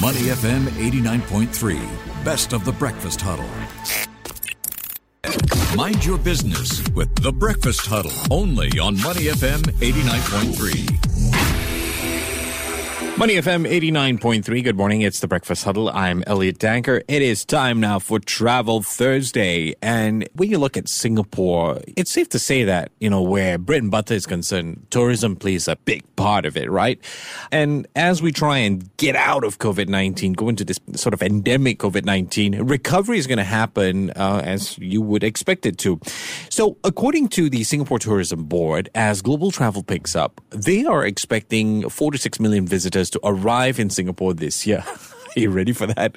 Money FM 89.3, best of the breakfast huddle. Mind your business with the breakfast huddle only on Money FM 89.3. Money FM 89.3. Good morning. It's the Breakfast Huddle. I'm Elliot Danker. It is time now for Travel Thursday. And when you look at Singapore, it's safe to say that, you know, where bread and butter is concerned, tourism plays a big part of it, right? And as we try and get out of COVID 19, go into this sort of endemic COVID 19, recovery is going to happen uh, as you would expect it to. So, according to the Singapore Tourism Board, as global travel picks up, they are expecting four to six million visitors to arrive in Singapore this year. Are you ready for that?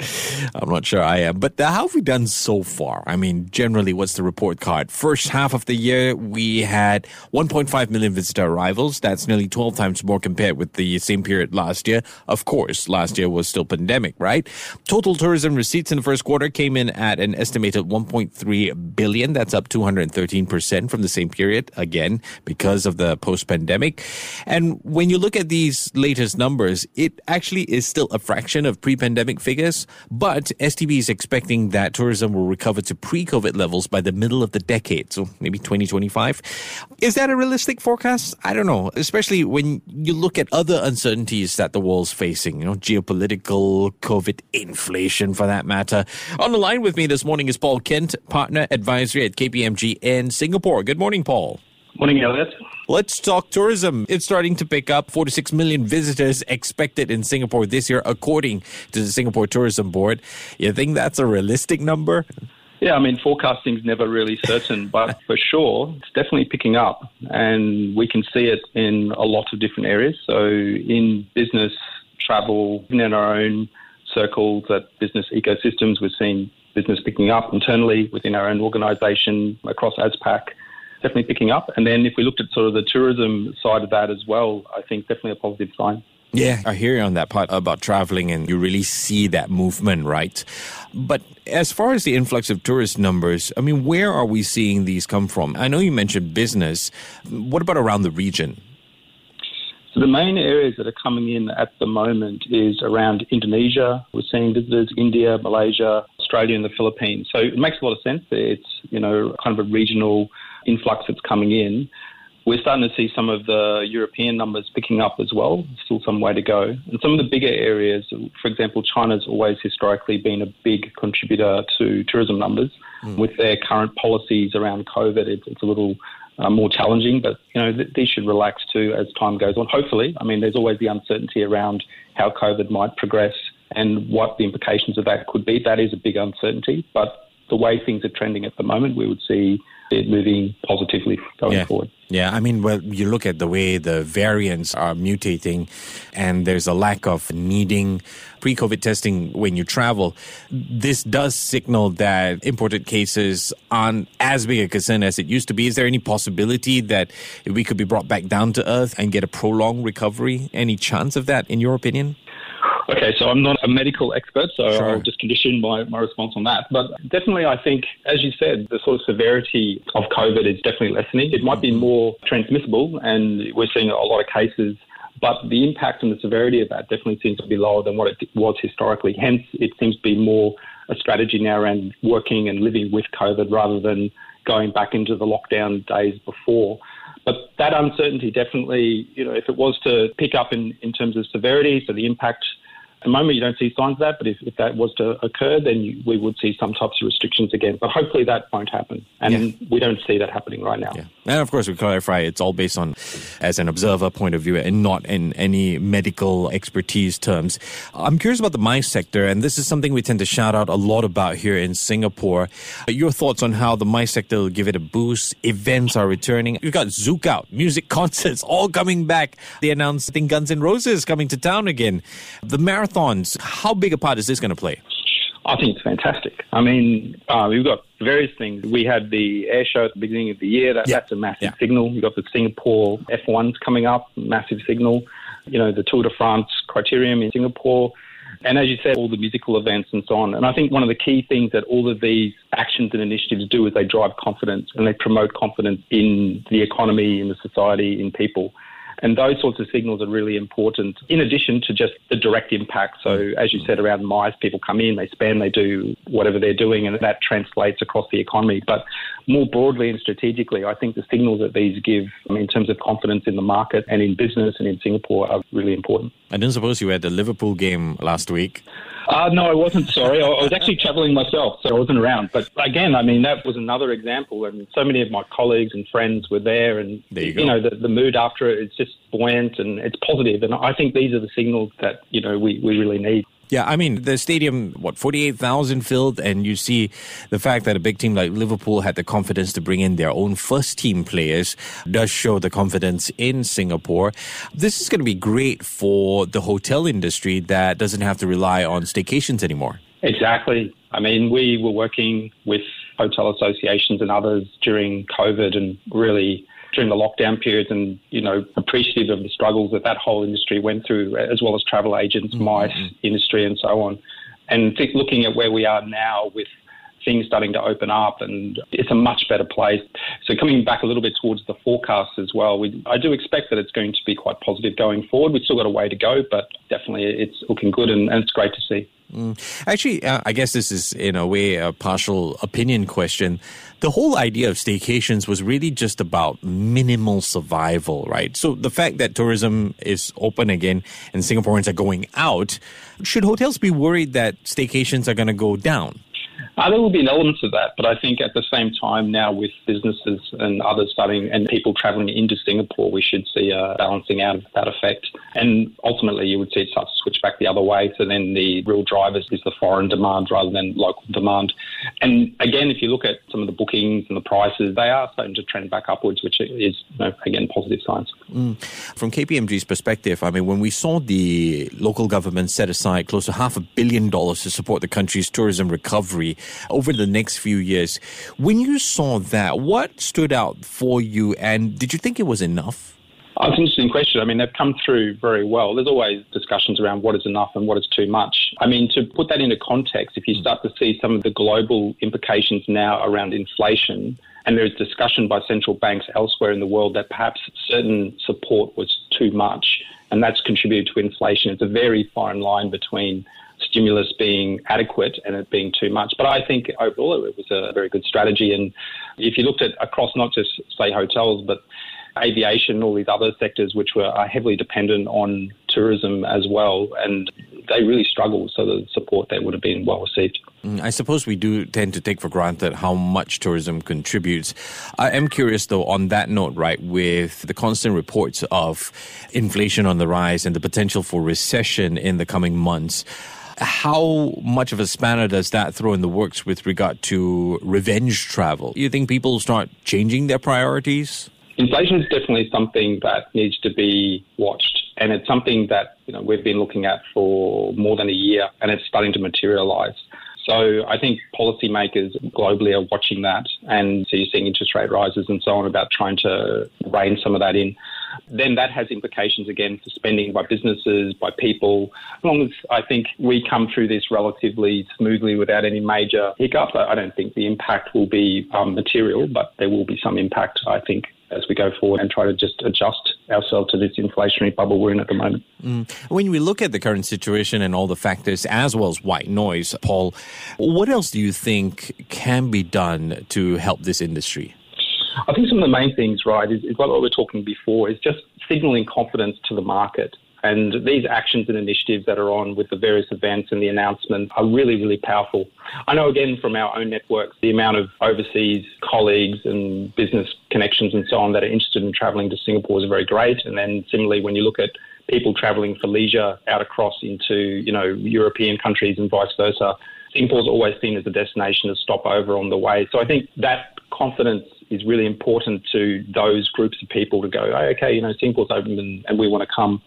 I'm not sure I am. But how have we done so far? I mean, generally, what's the report card? First half of the year, we had 1.5 million visitor arrivals. That's nearly 12 times more compared with the same period last year. Of course, last year was still pandemic, right? Total tourism receipts in the first quarter came in at an estimated 1.3 billion. That's up 213% from the same period, again, because of the post pandemic. And when you look at these latest numbers, it actually is still a fraction of pre pandemic figures, but STB is expecting that tourism will recover to pre COVID levels by the middle of the decade, so maybe 2025. Is that a realistic forecast? I don't know, especially when you look at other uncertainties that the world's facing, you know, geopolitical, COVID, inflation for that matter. On the line with me this morning is Paul Kent, partner advisory at KPMG in Singapore. Good morning, Paul. Morning, Elliot. Let's talk tourism. It's starting to pick up. 46 million visitors expected in Singapore this year, according to the Singapore Tourism Board. You think that's a realistic number? Yeah, I mean, forecasting is never really certain, but for sure, it's definitely picking up. And we can see it in a lot of different areas. So, in business, travel, in our own circles at business ecosystems, we're seeing business picking up internally within our own organisation across ASPAC definitely picking up. And then if we looked at sort of the tourism side of that as well, I think definitely a positive sign. Yeah, I hear you on that part about traveling, and you really see that movement, right? But as far as the influx of tourist numbers, I mean, where are we seeing these come from? I know you mentioned business. What about around the region? So the main areas that are coming in at the moment is around Indonesia. We're seeing visitors India, Malaysia, Australia, and the Philippines. So it makes a lot of sense. It's you know kind of a regional influx that's coming in. We're starting to see some of the European numbers picking up as well. Still some way to go. And some of the bigger areas, for example, China's always historically been a big contributor to tourism numbers. Mm. With their current policies around COVID, it's, it's a little uh, more challenging, but you know th- these should relax too as time goes on. Hopefully, I mean, there's always the uncertainty around how COVID might progress and what the implications of that could be. That is a big uncertainty, but the way things are trending at the moment, we would see it moving positively going yeah. forward. Yeah, I mean, well, you look at the way the variants are mutating, and there's a lack of needing pre COVID testing when you travel. This does signal that imported cases aren't as big a concern as it used to be. Is there any possibility that we could be brought back down to earth and get a prolonged recovery? Any chance of that, in your opinion? Okay, so I'm not a medical expert, so sure. I'll just condition my, my response on that. But definitely, I think, as you said, the sort of severity of COVID is definitely lessening. It might be mm-hmm. more transmissible, and we're seeing a lot of cases but the impact and the severity of that definitely seems to be lower than what it was historically. Hence, it seems to be more a strategy now around working and living with COVID rather than going back into the lockdown days before. But that uncertainty definitely, you know, if it was to pick up in, in terms of severity, so the impact at the moment, you don't see signs of that, but if, if that was to occur, then you, we would see some types of restrictions again. But hopefully that won't happen. And yeah. we don't see that happening right now. Yeah. And of course, we clarify it's all based on as an observer point of view and not in any medical expertise terms. I'm curious about the MICE sector, and this is something we tend to shout out a lot about here in Singapore. Your thoughts on how the MICE sector will give it a boost? Events are returning. We've got Zouk out, music concerts all coming back. They announced, I think, Guns N' Roses coming to town again. The marathon marathons, how big a part is this going to play? I think it's fantastic. I mean, uh, we've got various things. We had the air show at the beginning of the year. That, That's a massive yeah. signal. We've got the Singapore F1s coming up, massive signal. You know, the Tour de France criterium in Singapore. And as you said, all the musical events and so on. And I think one of the key things that all of these actions and initiatives do is they drive confidence and they promote confidence in the economy, in the society, in people. And those sorts of signals are really important, in addition to just the direct impact. So, as you said, around MICE, people come in, they spend, they do whatever they're doing, and that translates across the economy. But more broadly and strategically, I think the signals that these give in terms of confidence in the market and in business and in Singapore are really important. I didn't suppose you had the Liverpool game last week. Uh, no, I wasn't. Sorry, I was actually travelling myself, so I wasn't around. But again, I mean, that was another example, and so many of my colleagues and friends were there, and there you, you know, the, the mood after it is just buoyant and it's positive, and I think these are the signals that you know we, we really need. Yeah, I mean, the stadium, what, 48,000 filled, and you see the fact that a big team like Liverpool had the confidence to bring in their own first team players does show the confidence in Singapore. This is going to be great for the hotel industry that doesn't have to rely on staycations anymore. Exactly. I mean, we were working with hotel associations and others during COVID and really during the lockdown periods and, you know, appreciative of the struggles that that whole industry went through, as well as travel agents, mm-hmm. MICE industry, and so on. And think, looking at where we are now with things starting to open up and it's a much better place. So coming back a little bit towards the forecast as well, we, I do expect that it's going to be quite positive going forward. We've still got a way to go, but definitely it's looking good and, and it's great to see. Mm. Actually, uh, I guess this is in a way a partial opinion question. The whole idea of staycations was really just about minimal survival, right? So the fact that tourism is open again and Singaporeans are going out, should hotels be worried that staycations are going to go down? Uh, there will be an element of that, but I think at the same time now with businesses and others starting and people travelling into Singapore, we should see a balancing out of that effect. And ultimately, you would see it start to switch back the other way. So then the real drivers is the foreign demand rather than local demand. And again, if you look at some of the bookings and the prices, they are starting to trend back upwards, which is, you know, again, positive signs. Mm. From KPMG's perspective, I mean, when we saw the local government set aside close to half a billion dollars to support the country's tourism recovery, over the next few years. When you saw that, what stood out for you, and did you think it was enough? Oh, it's an interesting question. I mean, they've come through very well. There's always discussions around what is enough and what is too much. I mean, to put that into context, if you start to see some of the global implications now around inflation, and there's discussion by central banks elsewhere in the world that perhaps certain support was too much, and that's contributed to inflation. It's a very fine line between stimulus being adequate and it being too much. But I think overall it was a very good strategy. And if you looked at across not just, say, hotels, but aviation, all these other sectors which were heavily dependent on tourism as well, and they really struggled. So the support there would have been well received. Mm, I suppose we do tend to take for granted how much tourism contributes. I am curious, though, on that note, right, with the constant reports of inflation on the rise and the potential for recession in the coming months how much of a spanner does that throw in the works with regard to revenge travel? You think people start changing their priorities? Inflation is definitely something that needs to be watched, and it's something that you know we've been looking at for more than a year, and it's starting to materialise. So I think policymakers globally are watching that, and so you're seeing interest rate rises and so on about trying to rein some of that in then that has implications again for spending by businesses, by people. As long as I think we come through this relatively smoothly without any major hiccups, I don't think the impact will be um, material, but there will be some impact, I think, as we go forward and try to just adjust ourselves to this inflationary bubble we're in at the moment. Mm. When we look at the current situation and all the factors, as well as white noise, Paul, what else do you think can be done to help this industry? I think some of the main things, right, is, is what we were talking before, is just signaling confidence to the market. And these actions and initiatives that are on with the various events and the announcements are really, really powerful. I know, again, from our own networks, the amount of overseas colleagues and business connections and so on that are interested in travelling to Singapore is very great. And then similarly, when you look at people travelling for leisure out across into, you know, European countries and vice versa, Singapore's always seen as a destination to stop over on the way. So I think that confidence is really important to those groups of people to go, oh, okay, you know, Singapore's open and, and we want to come.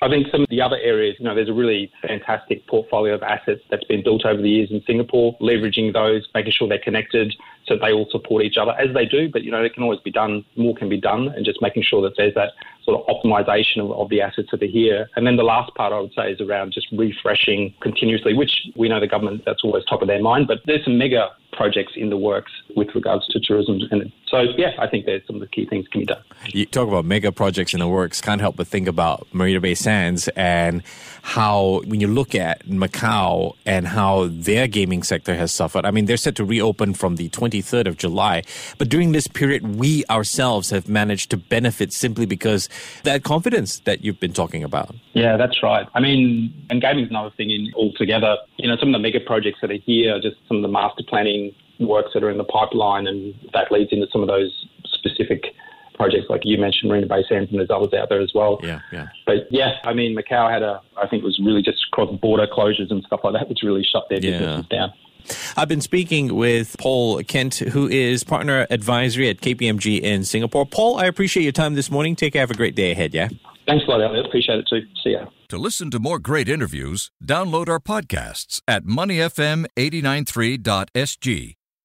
I think some of the other areas, you know, there's a really fantastic portfolio of assets that's been built over the years in Singapore, leveraging those, making sure they're connected so they all support each other as they do. But, you know, it can always be done, more can be done, and just making sure that there's that sort of optimization of, of the assets that are here. And then the last part I would say is around just refreshing continuously, which we know the government, that's always top of their mind. But there's some mega projects in the works with regards to tourism. And so, yeah, I think there's some of the key things can be done. You talk about mega projects in the works. Can't help but think about Marina Bay Sands and how, when you look at Macau and how their gaming sector has suffered. I mean, they're set to reopen from the 23rd of July, but during this period, we ourselves have managed to benefit simply because that confidence that you've been talking about. Yeah, that's right. I mean, and gaming is another thing in altogether. You know, some of the mega projects that are here, just some of the master planning works that are in the pipeline, and that leads into some of those specific projects like you mentioned, Marina Bay Sands, and there's others out there as well. Yeah, yeah. But yeah, I mean, Macau had a, I think it was really just cross border closures and stuff like that, which really shut their Yeah. businesses down. I've been speaking with Paul Kent, who is partner advisory at KPMG in Singapore. Paul, I appreciate your time this morning. Take care. Have a great day ahead, yeah? Thanks a lot, Elliot. Appreciate it too. See ya. To listen to more great interviews, download our podcasts at moneyfm893.sg